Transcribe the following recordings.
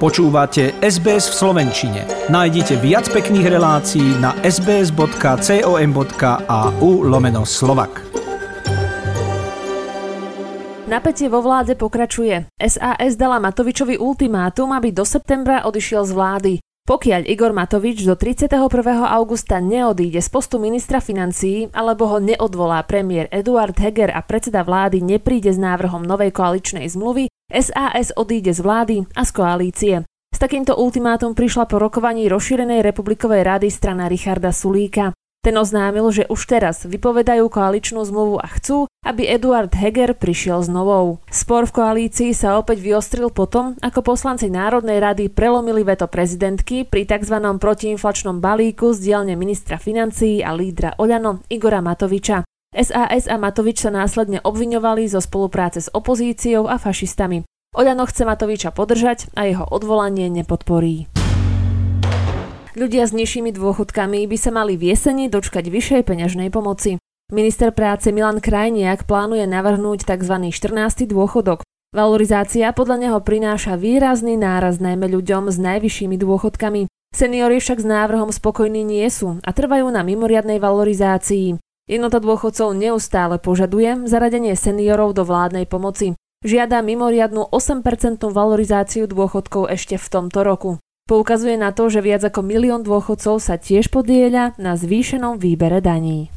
Počúvate SBS v Slovenčine. Nájdite viac pekných relácií na sbs.com.au lomeno slovak. Napätie vo vláde pokračuje. SAS dala Matovičovi ultimátum, aby do septembra odišiel z vlády. Pokiaľ Igor Matovič do 31. augusta neodíde z postu ministra financií alebo ho neodvolá premiér Eduard Heger a predseda vlády nepríde s návrhom novej koaličnej zmluvy, SAS odíde z vlády a z koalície. S takýmto ultimátom prišla po rokovaní rozšírenej republikovej rady strana Richarda Sulíka. Ten oznámil, že už teraz vypovedajú koaličnú zmluvu a chcú, aby Eduard Heger prišiel s novou. Spor v koalícii sa opäť vyostril potom, ako poslanci Národnej rady prelomili veto prezidentky pri tzv. protiinflačnom balíku z dielne ministra financií a lídra Oľano Igora Matoviča. SAS a Matovič sa následne obviňovali zo spolupráce s opozíciou a fašistami. Oľano chce Matoviča podržať a jeho odvolanie nepodporí. Ľudia s nižšími dôchodkami by sa mali v jeseni dočkať vyššej peňažnej pomoci. Minister práce Milan Krajniak plánuje navrhnúť tzv. 14. dôchodok. Valorizácia podľa neho prináša výrazný náraz najmä ľuďom s najvyššími dôchodkami. Seniori však s návrhom spokojní nie sú a trvajú na mimoriadnej valorizácii. Jednota dôchodcov neustále požaduje zaradenie seniorov do vládnej pomoci. Žiada mimoriadnú 8% valorizáciu dôchodkov ešte v tomto roku. Poukazuje na to, že viac ako milión dôchodcov sa tiež podieľa na zvýšenom výbere daní.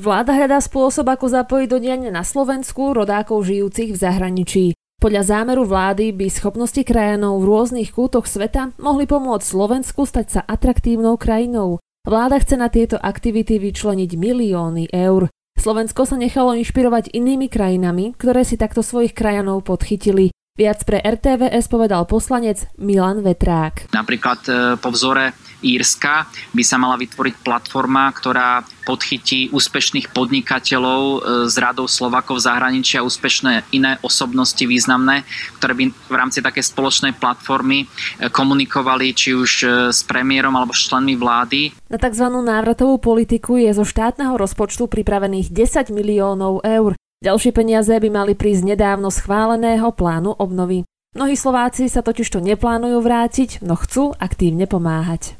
Vláda hľadá spôsob, ako zapojiť do diania na Slovensku rodákov žijúcich v zahraničí. Podľa zámeru vlády by schopnosti krajanov v rôznych kútoch sveta mohli pomôcť Slovensku stať sa atraktívnou krajinou. Vláda chce na tieto aktivity vyčleniť milióny eur. Slovensko sa nechalo inšpirovať inými krajinami, ktoré si takto svojich krajanov podchytili. Viac pre RTVS povedal poslanec Milan Vetrák. Napríklad e, po vzore Írska by sa mala vytvoriť platforma, ktorá podchytí úspešných podnikateľov e, z radou Slovakov v zahraničí a úspešné iné osobnosti významné, ktoré by v rámci také spoločnej platformy e, komunikovali či už s premiérom alebo s členmi vlády. Na tzv. návratovú politiku je zo štátneho rozpočtu pripravených 10 miliónov eur. Ďalšie peniaze by mali prísť nedávno schváleného plánu obnovy. Mnohí Slováci sa totižto neplánujú vrátiť, no chcú aktívne pomáhať.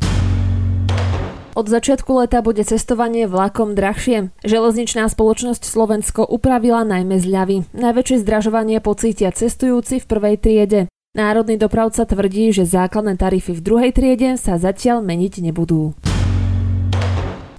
Od začiatku leta bude cestovanie vlakom drahšie. Železničná spoločnosť Slovensko upravila najmä zľavy. Najväčšie zdražovanie pocítia cestujúci v prvej triede. Národný dopravca tvrdí, že základné tarify v druhej triede sa zatiaľ meniť nebudú.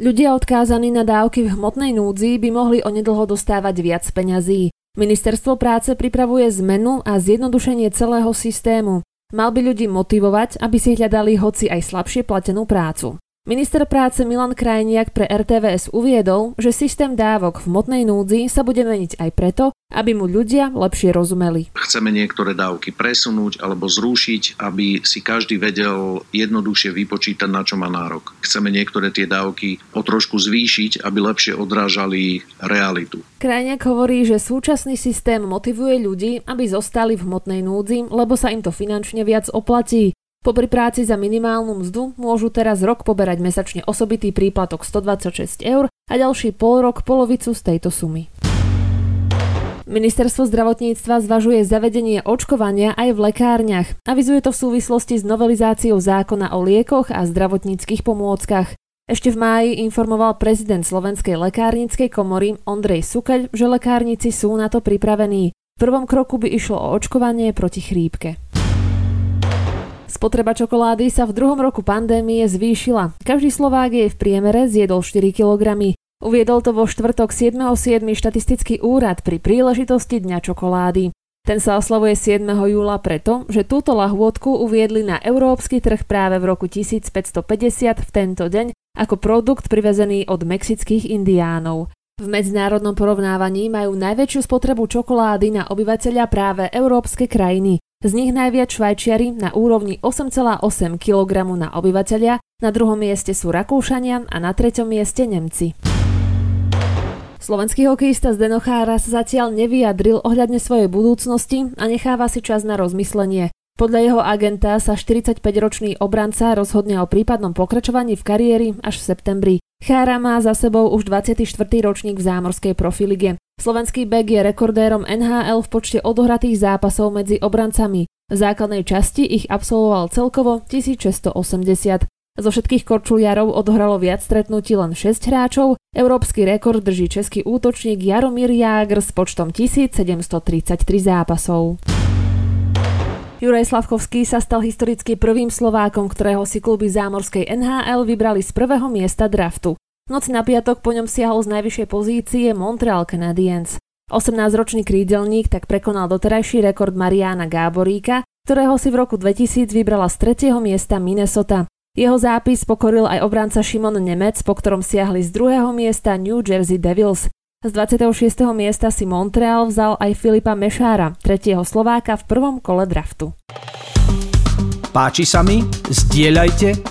Ľudia odkázaní na dávky v hmotnej núdzi by mohli onedlho dostávať viac peňazí. Ministerstvo práce pripravuje zmenu a zjednodušenie celého systému. Mal by ľudí motivovať, aby si hľadali hoci aj slabšie platenú prácu. Minister práce Milan Krajniak pre RTVS uviedol, že systém dávok v motnej núdzi sa bude meniť aj preto, aby mu ľudia lepšie rozumeli. Chceme niektoré dávky presunúť alebo zrušiť, aby si každý vedel jednoduchšie vypočítať, na čo má nárok. Chceme niektoré tie dávky o trošku zvýšiť, aby lepšie odrážali realitu. Krajniak hovorí, že súčasný systém motivuje ľudí, aby zostali v hmotnej núdzi, lebo sa im to finančne viac oplatí. Popri práci za minimálnu mzdu môžu teraz rok poberať mesačne osobitý príplatok 126 eur a ďalší pol rok polovicu z tejto sumy. Ministerstvo zdravotníctva zvažuje zavedenie očkovania aj v lekárniach. Avizuje to v súvislosti s novelizáciou zákona o liekoch a zdravotníckých pomôckach. Ešte v máji informoval prezident Slovenskej lekárnickej komory Ondrej Sukeľ, že lekárnici sú na to pripravení. V prvom kroku by išlo o očkovanie proti chrípke. Spotreba čokolády sa v druhom roku pandémie zvýšila. Každý Slovák jej v priemere zjedol 4 kg. Uviedol to vo štvrtok 7.7. štatistický úrad pri príležitosti Dňa čokolády. Ten sa oslavuje 7. júla preto, že túto lahôdku uviedli na európsky trh práve v roku 1550 v tento deň ako produkt privezený od mexických indiánov. V medzinárodnom porovnávaní majú najväčšiu spotrebu čokolády na obyvateľia práve európske krajiny. Z nich najviac Švajčiari na úrovni 8,8 kg na obyvateľia, na druhom mieste sú Rakúšania a na treťom mieste Nemci. Slovenský hokejista Zdeno Chára sa zatiaľ nevyjadril ohľadne svojej budúcnosti a necháva si čas na rozmyslenie. Podľa jeho agenta sa 45-ročný obranca rozhodne o prípadnom pokračovaní v kariéri až v septembri. Chára má za sebou už 24. ročník v zámorskej profilige. Slovenský bek je rekordérom NHL v počte odohratých zápasov medzi obrancami. V základnej časti ich absolvoval celkovo 1680. Zo všetkých korčuliarov odohralo viac stretnutí len 6 hráčov. Európsky rekord drží český útočník Jaromír Jágr s počtom 1733 zápasov. Juraj Slavkovský sa stal historicky prvým Slovákom, ktorého si kluby zámorskej NHL vybrali z prvého miesta draftu. Noci na piatok po ňom siahol z najvyššej pozície Montreal Canadiens. 18-ročný krídelník tak prekonal doterajší rekord Mariana Gáboríka, ktorého si v roku 2000 vybrala z tretieho miesta Minnesota. Jeho zápis pokoril aj obranca Šimon Nemec, po ktorom siahli z druhého miesta New Jersey Devils. Z 26. miesta si Montreal vzal aj Filipa Mešára, tretieho Slováka v prvom kole draftu. Páči sa mi? Zdieľajte,